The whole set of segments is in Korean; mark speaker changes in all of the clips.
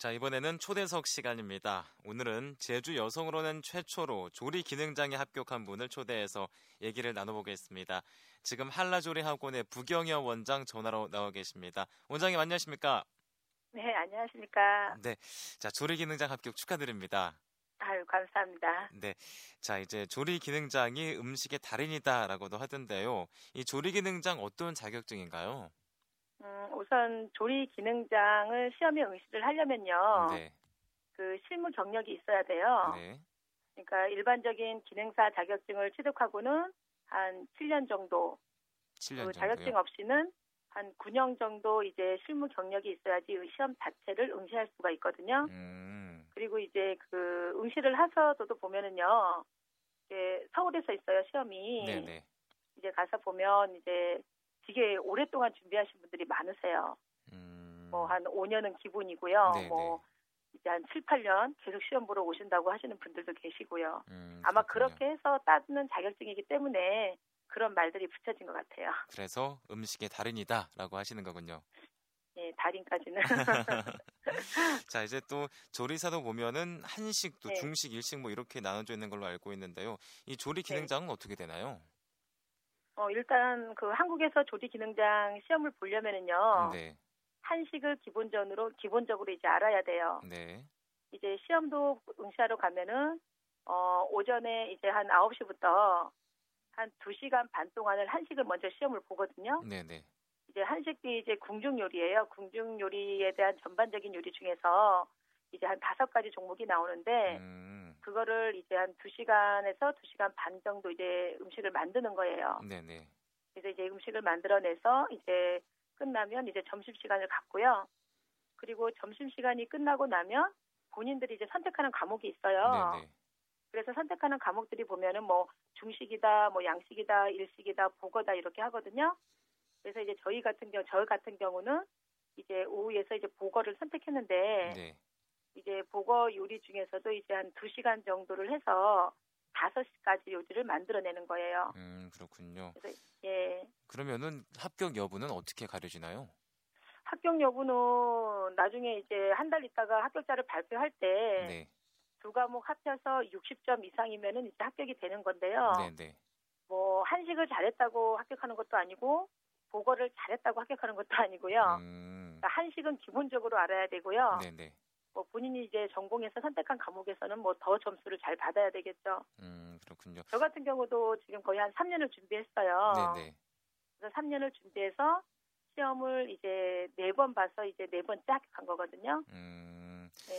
Speaker 1: 자, 이번에는 초대석 시간입니다. 오늘은 제주 여성으로는 최초로 조리 기능장에 합격한 분을 초대해서 얘기를 나눠보겠습니다. 지금 한라조리 학원의 부경여 원장 전화로 나와 계십니다. 원장님 안녕하십니까?
Speaker 2: 네, 안녕하십니까?
Speaker 1: 네. 자, 조리 기능장 합격 축하드립니다.
Speaker 2: 아유, 감사합니다.
Speaker 1: 네. 자, 이제 조리 기능장이 음식의 달인이다라고도 하던데요. 이 조리 기능장 어떤 자격증인가요?
Speaker 2: 음, 우선 조리 기능장을 시험에 응시를 하려면요.
Speaker 1: 네.
Speaker 2: 그 실무 경력이 있어야 돼요.
Speaker 1: 네.
Speaker 2: 그러니까 일반적인 기능사 자격증을 취득하고는 한 7년 정도,
Speaker 1: 7년
Speaker 2: 그
Speaker 1: 정도요.
Speaker 2: 자격증 없이는 한 9년 정도 이제 실무 경력이 있어야지 이 시험 자체를 응시할 수가 있거든요.
Speaker 1: 음.
Speaker 2: 그리고 이제 그 응시를 하셔서도 보면은요. 이제 서울에서 있어요, 시험이.
Speaker 1: 네, 네.
Speaker 2: 이제 가서 보면 이제 되게 오랫동안 준비하신 분들이 많으세요.
Speaker 1: 음.
Speaker 2: 뭐한 5년은 기본이고요.
Speaker 1: 네,
Speaker 2: 뭐 이제 한 7, 8년 계속 시험 보러 오신다고 하시는 분들도 계시고요.
Speaker 1: 음,
Speaker 2: 아마. 그렇게 해서 따는 자격증이기 때문에 그런 말들이 붙여진 것 같아요.
Speaker 1: 그래서 음식의 달인이다라고 하시는 거군요.
Speaker 2: 예, 달인까지는.
Speaker 1: 자, 이제 또 조리사도 보면은 한식도
Speaker 2: 네.
Speaker 1: 중식, 일식 뭐 이렇게 나눠져 있는 걸로 알고 있는데요. 이 조리
Speaker 2: 네.
Speaker 1: 기능장은 어떻게 되나요?
Speaker 2: 어, 일단 그 한국에서 조리 기능장 시험을 보려면은요.
Speaker 1: 네.
Speaker 2: 한식을 기본적으로 기본적으로 이제 알아야 돼요.
Speaker 1: 네.
Speaker 2: 이제 시험도 응시하러 가면은 어 오전에 이제 한 9시부터 한 2시간 반 동안을 한식을 먼저 시험을 보거든요.
Speaker 1: 네, 네.
Speaker 2: 이제 한식이 이제 궁중 요리예요. 궁중 요리에 대한 전반적인 요리 중에서 이제 한 다섯 가지 종목이 나오는데
Speaker 1: 음.
Speaker 2: 그거를 이제 한 2시간에서 2시간 반 정도 이제 음식을 만드는 거예요.
Speaker 1: 네, 네.
Speaker 2: 그래서 이제 음식을 만들어내서 이제 끝나면 이제 점심 시간을 갖고요. 그리고 점심 시간이 끝나고 나면 본인들이 이제 선택하는 과목이 있어요.
Speaker 1: 네, 네.
Speaker 2: 그래서 선택하는 과목들이 보면은 뭐 중식이다, 뭐 양식이다, 일식이다, 보거다 이렇게 하거든요. 그래서 이제 저희 같은 경우, 저 같은 경우는 이제 오후에서 이제 보거를 선택했는데
Speaker 1: 네.
Speaker 2: 이제 보거 요리 중에서도 이제 한두 시간 정도를 해서 다섯 가지 요리를 만들어내는 거예요.
Speaker 1: 음, 그렇군요.
Speaker 2: 그래서 예.
Speaker 1: 그러면은 합격 여부는 어떻게 가려지나요?
Speaker 2: 합격 여부는 나중에 이제 한 달 있다가 합격자를 발표할 때두
Speaker 1: 네.
Speaker 2: 과목 합쳐서 60점 이상이면은 이제 합격이 되는 건데요.
Speaker 1: 네, 네.
Speaker 2: 뭐 한식을 잘했다고 합격하는 것도 아니고 보거를 잘했다고 합격하는 것도 아니고요.
Speaker 1: 음.
Speaker 2: 그러니까 한식은 기본적으로 알아야 되고요.
Speaker 1: 네, 네.
Speaker 2: 뭐 본인이 이제 전공해서 선택한 과목에서는 뭐 더 점수를 잘 받아야 되겠죠.
Speaker 1: 음, 그렇군요.
Speaker 2: 저 같은 경우도 지금 거의 한 3년을 준비했어요.
Speaker 1: 네, 네.
Speaker 2: 그래서 3년을 준비해서 시험을 이제 네 번 봐서 이제 네 번째 합격한 거거든요.
Speaker 1: 음.
Speaker 2: 네.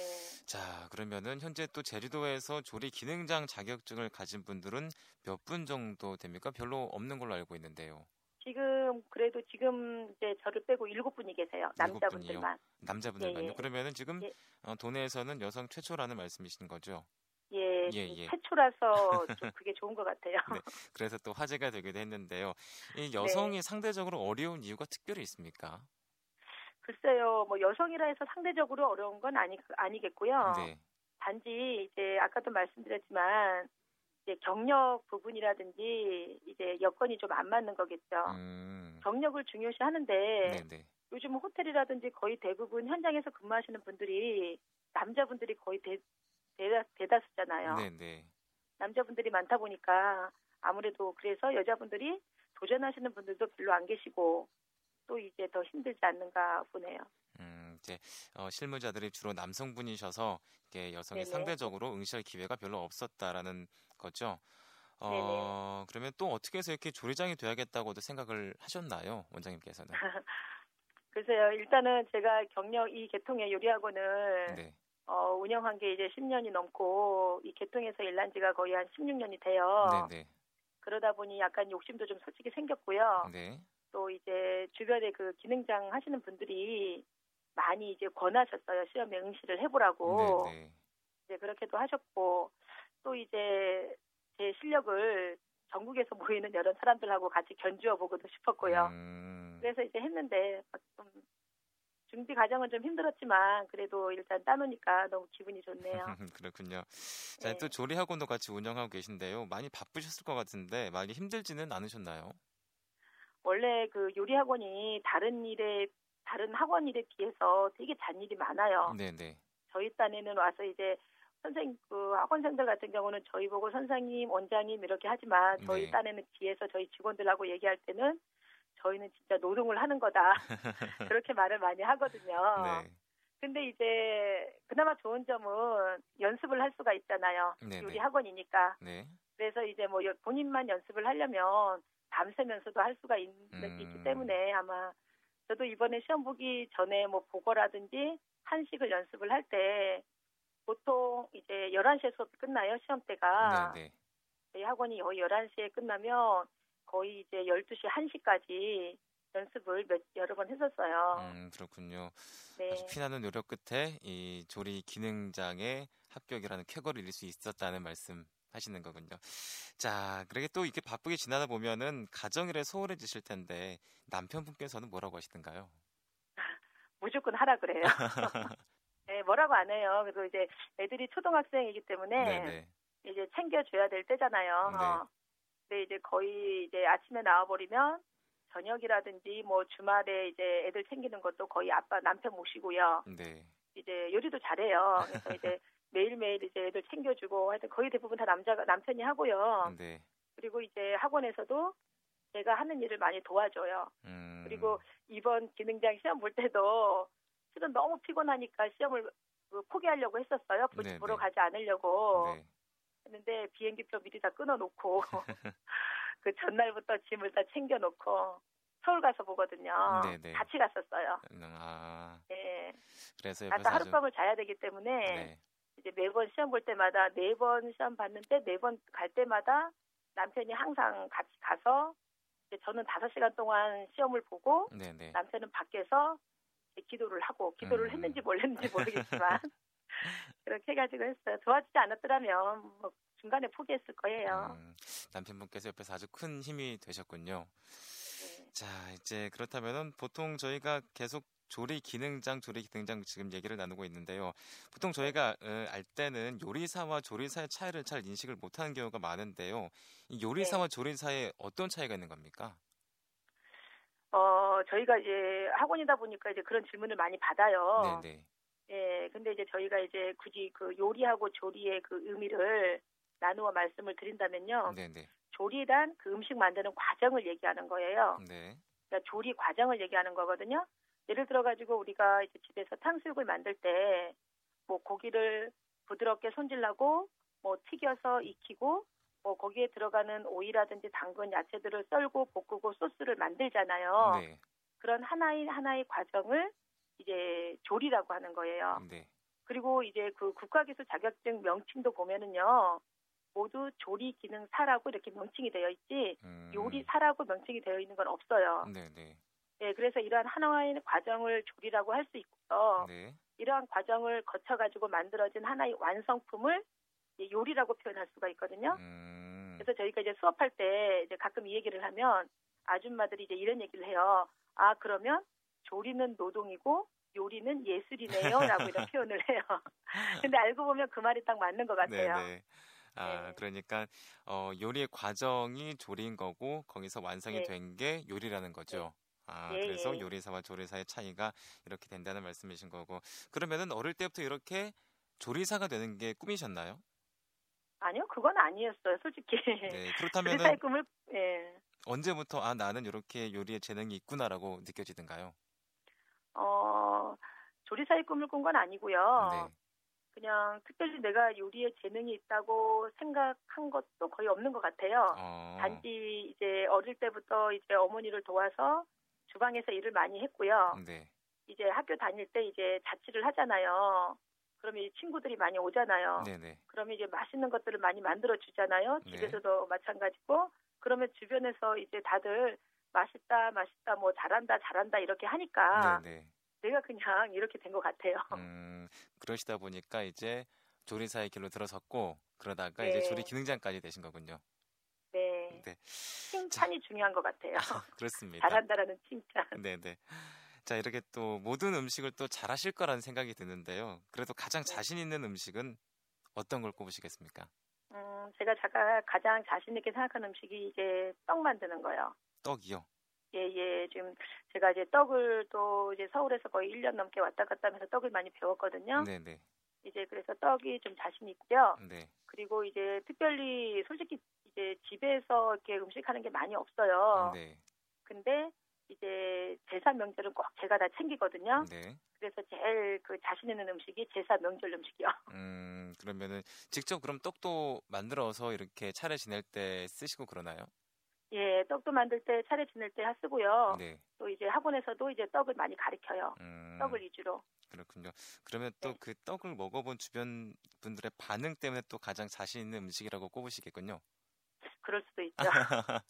Speaker 1: 자, 그러면은 현재 또 제주도에서 조리 기능장 자격증을 가진 분들은 몇 분 정도 됩니까? 별로 없는 걸로 알고 있는데요.
Speaker 2: 지금 그래도 지금 이제 저를 빼고 일곱 분이 계세요. 남자분들만.
Speaker 1: 남자분들만요.
Speaker 2: 예, 예.
Speaker 1: 그러면은 지금
Speaker 2: 예.
Speaker 1: 어, 도내에서는 여성 최초라는 말씀이신 거죠.
Speaker 2: 예,
Speaker 1: 예, 예.
Speaker 2: 최초라서 좀 그게 좋은 것 같아요.
Speaker 1: 네. 그래서 또 화제가 되기도 했는데요.
Speaker 2: 네.
Speaker 1: 이 여성이 상대적으로 어려운 이유가 특별히 있습니까?
Speaker 2: 글쎄요, 뭐 여성이라 해서 상대적으로 어려운 건 아니 아니겠고요.
Speaker 1: 네.
Speaker 2: 단지 이제 아까도 말씀드렸지만 이제 경력 부분이라든지 이제 여건이 좀 안 맞는 거겠죠.
Speaker 1: 음.
Speaker 2: 경력을 중요시 하는데
Speaker 1: 네, 네.
Speaker 2: 요즘 호텔이라든지 거의 대부분 현장에서 근무하시는 분들이 남자분들이 거의 대, 대다, 대다수잖아요.
Speaker 1: 네, 네.
Speaker 2: 남자분들이 많다 보니까 아무래도 그래서 여자분들이 도전하시는 분들도 별로 안 계시고 또 이제 더 힘들지 않는가 보네요.
Speaker 1: 음, 이제 어, 실무자들이 주로 남성분이셔서 이게 여성이
Speaker 2: 네네.
Speaker 1: 상대적으로 응시할 기회가 별로 없었다라는 거죠. 어, 그러면 또 어떻게 해서 이렇게 조리장이 돼야겠다고도 생각을 하셨나요, 원장님께서는?
Speaker 2: 글쎄요, 일단은 제가 경력 이 계통의 요리학원을
Speaker 1: 네,
Speaker 2: 어, 운영한 게 이제 10년이 넘고 이 계통에서 일난 지가 거의 한 16년이 돼요.
Speaker 1: 네, 네,
Speaker 2: 그러다 보니 약간 욕심도 좀 솔직히 생겼고요.
Speaker 1: 네,
Speaker 2: 또 이제 주변에 그 기능장 하시는 분들이 많이 이제 권하셨어요. 시험에 응시를 해보라고.
Speaker 1: 네, 네.
Speaker 2: 이제 그렇게도 하셨고 또 이제 제 실력을 전국에서 모이는 여러 사람들하고 같이 견주어 보고도 싶었고요.
Speaker 1: 음,
Speaker 2: 그래서 이제 했는데 좀 준비 과정은 좀 힘들었지만 그래도 일단 따놓으니까 너무 기분이 좋네요.
Speaker 1: 그렇군요. 자,
Speaker 2: 네.
Speaker 1: 또 조리 학원도 같이 운영하고 계신데요. 많이 바쁘셨을 것 같은데 많이 힘들지는 않으셨나요?
Speaker 2: 원래 그 요리 학원이 다른 일에 다른 학원 일에 비해서 되게 잔일이 많아요.
Speaker 1: 네, 네.
Speaker 2: 저희 딴에는 와서 이제 선생 그 학원생들 같은 경우는 저희 보고 선생님, 원장님 이렇게 하지만 저희
Speaker 1: 네.
Speaker 2: 딴에는 뒤에서 저희 직원들하고 얘기할 때는 저희는 진짜 노동을 하는 거다 그렇게 말을 많이 하거든요.
Speaker 1: 네.
Speaker 2: 근데 이제 그나마 좋은 점은 연습을 할 수가 있잖아요.
Speaker 1: 네네.
Speaker 2: 요리 학원이니까.
Speaker 1: 네.
Speaker 2: 그래서 이제 뭐 여- 본인만 연습을 하려면 밤새면서도 할 수가 있는
Speaker 1: 음.
Speaker 2: 게 있기 때문에 아마 저도 이번에 시험 보기 전에 뭐 보거라든지 한식을 연습을 할 때 보통 이제 11시에 수업이 끝나요. 시험 때가.
Speaker 1: 네, 네.
Speaker 2: 저희 학원이 거의 11시에 끝나면 거의 이제 12시 1시까지 연습을 몇 여러 번 했었어요.
Speaker 1: 음, 그렇군요.
Speaker 2: 네.
Speaker 1: 아주 피나는 노력 끝에 이 조리 기능장에 합격이라는 쾌거를 이룰 수 있었다는 말씀 하시는 거군요. 자, 그렇게 또 이렇게 바쁘게 지나다 보면은 가정일에 소홀해지실 텐데 남편분께서는 뭐라고 하시던가요?
Speaker 2: 무조건 하라 그래요. 네, 뭐라고 안 해요. 그리고 이제 애들이 초등학생이기 때문에
Speaker 1: 네네.
Speaker 2: 이제 챙겨줘야 될 때잖아요.
Speaker 1: 네.
Speaker 2: 근데 이제 거의 이제 아침에 나와버리면 저녁이라든지 뭐 주말에 이제 애들 챙기는 것도 거의 아빠 남편 모시고요.
Speaker 1: 네.
Speaker 2: 이제 요리도 잘해요. 그래서 이제 매일매일 이제 애들 챙겨주고 하여튼 거의 대부분 다 남자가 남편이 하고요.
Speaker 1: 네.
Speaker 2: 그리고 이제 학원에서도 제가 하는 일을 많이 도와줘요.
Speaker 1: 음.
Speaker 2: 그리고 이번 기능장 시험 볼 때도 실은 너무 피곤하니까 시험을 그 포기하려고 했었어요. 보-
Speaker 1: 네,
Speaker 2: 보러
Speaker 1: 네.
Speaker 2: 가지 않으려고
Speaker 1: 네.
Speaker 2: 했는데 비행기표 미리 다 끊어놓고 그 전날부터 짐을 다 챙겨놓고 서울 가서 보거든요.
Speaker 1: 네, 네.
Speaker 2: 같이 갔었어요.
Speaker 1: 음, 아,
Speaker 2: 네.
Speaker 1: 그래서 옆에서
Speaker 2: 하룻밤을 자야 되기 때문에
Speaker 1: 네.
Speaker 2: 이제 매번 시험 볼 때마다 네번 시험 봤는데 네번갈 때마다 남편이 항상 같이 가서 저는 다섯 시간 동안 시험을 보고
Speaker 1: 네, 네.
Speaker 2: 남편은 밖에서 기도를 하고 기도를
Speaker 1: 음.
Speaker 2: 했는지 뭘 했는지 모르겠지만 그렇게 해가지고 했어요. 도와주지 않았더라면 뭐 중간에 포기했을 거예요.
Speaker 1: 음, 남편분께서 옆에서 아주 큰 힘이 되셨군요.
Speaker 2: 네.
Speaker 1: 자, 이제 그렇다면은 보통 저희가 계속 조리 기능장, 조리 기능장 지금 얘기를 나누고 있는데요. 보통 저희가 어, 알 때는 요리사와 조리사의 차이를 잘 인식을 못하는 경우가 많은데요. 이 요리사와
Speaker 2: 네.
Speaker 1: 조리사에 어떤 차이가 있는 겁니까?
Speaker 2: 어 저희가 이제 학원이다 보니까 이제 그런 질문을 많이 받아요.
Speaker 1: 네, 네.
Speaker 2: 예, 근데 이제 저희가 이제 굳이 그 요리하고 조리의 그 의미를 나누어 말씀을 드린다면요.
Speaker 1: 네, 네.
Speaker 2: 조리란 그 음식 만드는 과정을 얘기하는 거예요.
Speaker 1: 네.
Speaker 2: 그러니까 조리 과정을 얘기하는 거거든요. 예를 들어 가지고 우리가 이제 집에서 탕수육을 만들 때 뭐 고기를 부드럽게 손질하고 뭐 튀겨서 익히고 뭐 거기에 들어가는 오이라든지 당근 야채들을 썰고 볶고 소스를 만들잖아요.
Speaker 1: 네.
Speaker 2: 그런 하나의 하나의 과정을 이제 조리라고 하는 거예요.
Speaker 1: 네.
Speaker 2: 그리고 이제 그 국가기술 자격증 명칭도 보면은요. 모두 조리 기능 사라고 이렇게 명칭이 되어 있지
Speaker 1: 음,
Speaker 2: 요리 사라고 명칭이 되어 있는 건 없어요.
Speaker 1: 네, 네.
Speaker 2: 예, 그래서 이러한 하나의 과정을 조리라고 할 수 있고요.
Speaker 1: 네.
Speaker 2: 이러한 과정을 거쳐가지고 만들어진 하나의 완성품을 요리라고 표현할 수가 있거든요.
Speaker 1: 음,
Speaker 2: 그래서 저희가 이제 수업할 때 이제 가끔 이 얘기를 하면 아줌마들이 이제 이런 얘기를 해요. 아, 그러면 조리는 노동이고 요리는 예술이네요. 라고 이런 표현을 해요. 근데 알고 보면 그 말이 딱 맞는 것 같아요.
Speaker 1: 네, 네. 아,
Speaker 2: 네.
Speaker 1: 그러니까 어, 요리의 과정이 조리인 거고 거기서 완성이
Speaker 2: 네.
Speaker 1: 된게 요리라는 거죠. 아,
Speaker 2: 예,
Speaker 1: 그래서
Speaker 2: 예.
Speaker 1: 요리사와 조리사의 차이가 이렇게 된다는 말씀이신 거고. 그러면은 어릴 때부터 이렇게 조리사가 되는 게 꿈이셨나요?
Speaker 2: 아니요, 그건 아니었어요. 솔직히.
Speaker 1: 네, 그렇다면은
Speaker 2: 조리사의 꿈을, 예.
Speaker 1: 언제부터 아, 나는 이렇게 요리에 재능이 있구나라고 느껴지던가요?
Speaker 2: 어, 조리사의 꿈을 꾼 건 아니고요.
Speaker 1: 네.
Speaker 2: 그냥 특별히 내가 요리에 재능이 있다고 생각한 것도 거의 없는 것 같아요.
Speaker 1: 어,
Speaker 2: 단지 이제 어릴 때부터 이제 어머니를 도와서 주방에서 일을 많이 했고요.
Speaker 1: 네.
Speaker 2: 이제 학교 다닐 때 이제 자취를 하잖아요. 그러면 이제 친구들이 많이 오잖아요.
Speaker 1: 네, 네.
Speaker 2: 그러면 이제 맛있는 것들을 많이 만들어 주잖아요.
Speaker 1: 네.
Speaker 2: 집에서도 마찬가지고. 그러면 주변에서 이제 다들 맛있다, 맛있다, 뭐 잘한다, 잘한다 이렇게 하니까
Speaker 1: 네, 네.
Speaker 2: 내가 그냥 이렇게 된 것 같아요.
Speaker 1: 음, 그러시다 보니까 이제 조리사의 길로 들어섰고 그러다가
Speaker 2: 네.
Speaker 1: 이제 조리 기능장까지 되신 거군요.
Speaker 2: 네.
Speaker 1: 네.
Speaker 2: 칭찬이 중요한 것 같아요.
Speaker 1: 그렇습니다.
Speaker 2: 잘한다라는 칭찬.
Speaker 1: 네네. 자, 이렇게 또 모든 음식을 또 잘하실 거라는 생각이 드는데요. 그래도 가장
Speaker 2: 네.
Speaker 1: 자신 있는 음식은 어떤 걸 꼽으시겠습니까?
Speaker 2: 음, 제가 제가 가장 자신 있게 생각하는 음식이 이제 떡 만드는 거요.
Speaker 1: 떡이요.
Speaker 2: 예, 예. 지금 제가 이제 떡을 또 이제 서울에서 거의 1년 넘게 왔다 갔다 하면서 떡을 많이 배웠거든요.
Speaker 1: 네 네.
Speaker 2: 이제 그래서 떡이 좀 자신 있고요.
Speaker 1: 네.
Speaker 2: 그리고 이제 특별히 솔직히 이제 집에서 이렇게 음식하는 게 많이 없어요.
Speaker 1: 네.
Speaker 2: 근데 이제 제사 명절은 꼭 제가 다 챙기거든요.
Speaker 1: 네.
Speaker 2: 그래서 제일 그 자신 있는 음식이 제사 명절 음식이요.
Speaker 1: 음, 그러면은 직접 그럼 떡도 만들어서 이렇게 차례 지낼 때 쓰시고 그러나요?
Speaker 2: 예, 떡도 만들 때 차례 지낼 때 쓰고요.
Speaker 1: 네.
Speaker 2: 또 이제 학원에서도 이제 떡을 많이 가르쳐요.
Speaker 1: 음,
Speaker 2: 떡을 위주로.
Speaker 1: 그렇군요. 그러면 또
Speaker 2: 네.
Speaker 1: 그 떡을 먹어본 주변 분들의 반응 때문에 또 가장 자신 있는 음식이라고 꼽으시겠군요.
Speaker 2: 그럴 수도 있죠.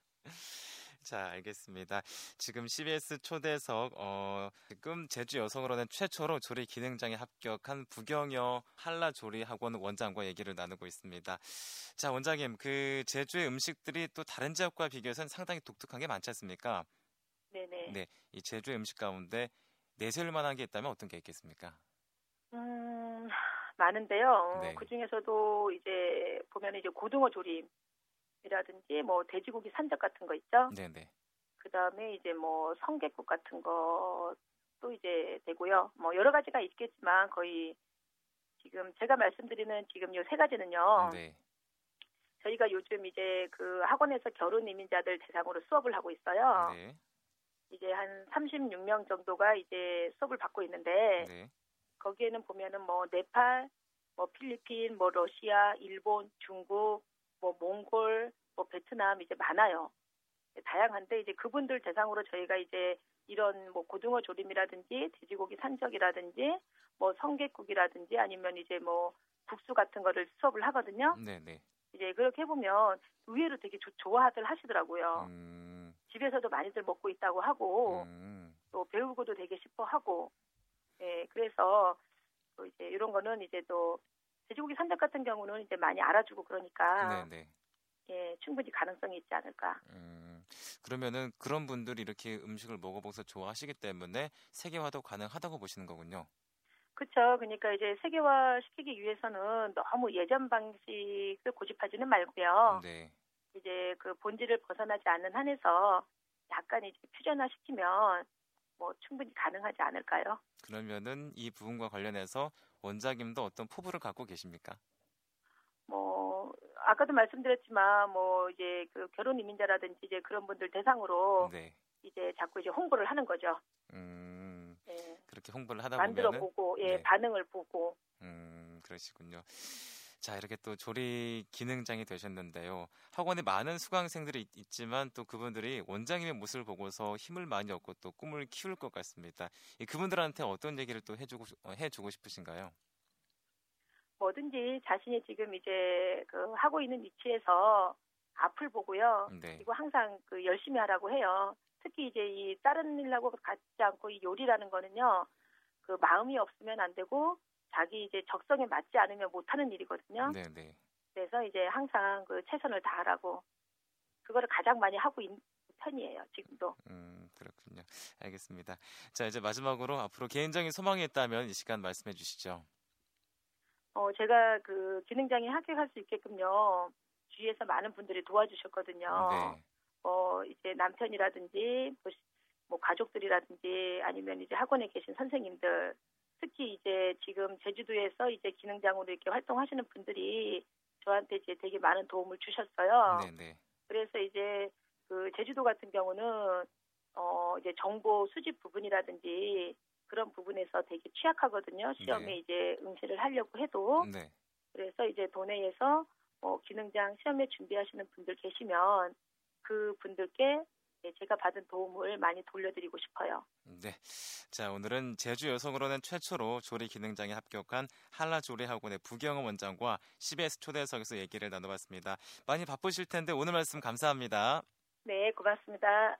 Speaker 1: 자, 알겠습니다. 지금 CBS 초대석, 어, 지금 제주 여성으로는 최초로 조리 기능장에 합격한 부경여 한라 조리 학원 원장과 얘기를 나누고 있습니다. 자, 원장님, 그 제주의 음식들이 또 다른 지역과 비교해서는 상당히 독특한 게 많지 않습니까?
Speaker 2: 네네.
Speaker 1: 네, 이 제주의 음식 가운데 내세울 만한 게 있다면 어떤 게 있겠습니까?
Speaker 2: 음, 많은데요.
Speaker 1: 네.
Speaker 2: 그 중에서도 이제 보면 이제 고등어 조림 이라든지 뭐 돼지고기 산적 같은 거 있죠.
Speaker 1: 네네.
Speaker 2: 그 다음에 이제 뭐 성게국 같은 것도 이제 되고요. 뭐 여러 가지가 있겠지만 거의 지금 제가 말씀드리는 지금 요 세 가지는요.
Speaker 1: 네.
Speaker 2: 저희가 요즘 이제 그 학원에서 결혼 이민자들 대상으로 수업을 하고 있어요.
Speaker 1: 네.
Speaker 2: 이제 한 36명 정도가 이제 수업을 받고 있는데
Speaker 1: 네.
Speaker 2: 거기에는 보면은 뭐 네팔, 뭐 필리핀, 뭐 러시아, 일본, 중국, 뭐 몽골, 뭐 베트남 이제 많아요. 다양한데 이제 그분들 대상으로 저희가 이제 이런 뭐 고등어 조림이라든지 돼지고기 산적이라든지 뭐 성게국이라든지 아니면 이제 뭐 국수 같은 거를 수업을 하거든요.
Speaker 1: 네네.
Speaker 2: 이제 그렇게 해보면 의외로 되게 조- 좋아들 하시더라고요.
Speaker 1: 음,
Speaker 2: 집에서도 많이들 먹고 있다고 하고
Speaker 1: 음,
Speaker 2: 또 배우고도 되게 싶어 하고 예 그래서 또 이제 이런 거는 이제 또 돼지고기 산적 같은 경우는 이제 많이 알아주고 그러니까
Speaker 1: 네네.
Speaker 2: 예 충분히 가능성이 있지 않을까
Speaker 1: 음, 그러면은 그런 분들이 이렇게 음식을 먹어보서 좋아하시기 때문에 세계화도 가능하다고 보시는 거군요.
Speaker 2: 그렇죠 그러니까 이제 세계화 시키기 위해서는 너무 예전 방식을 고집하지는 말고요
Speaker 1: 네.
Speaker 2: 이제 그 본질을 벗어나지 않는 한에서 약간 이제 퓨전화 시키면 뭐 충분히 가능하지 않을까요?
Speaker 1: 그러면은 이 부분과 관련해서 원장님도 어떤 포부를 갖고 계십니까?
Speaker 2: 뭐 아까도 말씀드렸지만 뭐 이제 그 결혼 이민자라든지 이제 그런 분들 대상으로
Speaker 1: 네.
Speaker 2: 이제 자꾸 이제 홍보를 하는 거죠.
Speaker 1: 음,
Speaker 2: 예.
Speaker 1: 그렇게 홍보를 하다
Speaker 2: 만들어
Speaker 1: 보면은
Speaker 2: 보고 예
Speaker 1: 네.
Speaker 2: 반응을 보고
Speaker 1: 음, 그러시군요. 자, 이렇게 또 조리 기능장이 되셨는데요. 학원에 많은 수강생들이 있, 지만 또 그분들이 원장님의 모습을 보고서 힘을 많이 얻고 또 꿈을 키울 것 같습니다. 이 그분들한테 어떤 얘기를 또 해주고, 싶- 어, 해주고 싶으신가요?
Speaker 2: 뭐든지 자신이 지금 이제 그 하고 있는 위치에서 앞을 보고요.
Speaker 1: 네.
Speaker 2: 그리고 항상 그 열심히 하라고 해요. 특히 이제 이 다른 일하고 같지 않고 이 요리라는 거는요. 그 마음이 없으면 안 되고 자기 이제 적성에 맞지 않으면 못하는 일이거든요.
Speaker 1: 네, 네.
Speaker 2: 그래서 이제 항상 그 최선을 다하라고 그거를 가장 많이 하고 있는 편이에요. 지금도.
Speaker 1: 음, 그렇군요. 알겠습니다. 자, 이제 마지막으로 앞으로 개인적인 소망이 있다면 이 시간 말씀해 주시죠.
Speaker 2: 어 제가 그 기능장애 합격할 수 있게끔요. 주위에서 많은 분들이 도와주셨거든요.
Speaker 1: 네.
Speaker 2: 어 이제 남편이라든지 뭐, 시- 뭐 가족들이라든지 아니면 이제 학원에 계신 선생님들 특히 이제 지금 제주도에서 이제 기능장으로 이렇게 활동하시는 분들이 저한테 이제 되게 많은 도움을 주셨어요.
Speaker 1: 네, 네.
Speaker 2: 그래서 이제 그 제주도 같은 경우는 어 이제 정보 수집 부분이라든지 그런 부분에서 되게 취약하거든요. 시험에
Speaker 1: 네.
Speaker 2: 이제 응시를 하려고 해도
Speaker 1: 네.
Speaker 2: 그래서 이제 도내에서 어, 기능장 시험에 준비하시는 분들 계시면 그 분들께 예, 제가 받은 도움을 많이 돌려드리고 싶어요.
Speaker 1: 네. 자, 오늘은 제주 여성으로는 최초로 조리 기능장에 합격한 한라조리 학원의 부경호 원장과 CBS 초대석에서 얘기를 나눠봤습니다. 많이 바쁘실 텐데 오늘 말씀 감사합니다.
Speaker 2: 네, 고맙습니다.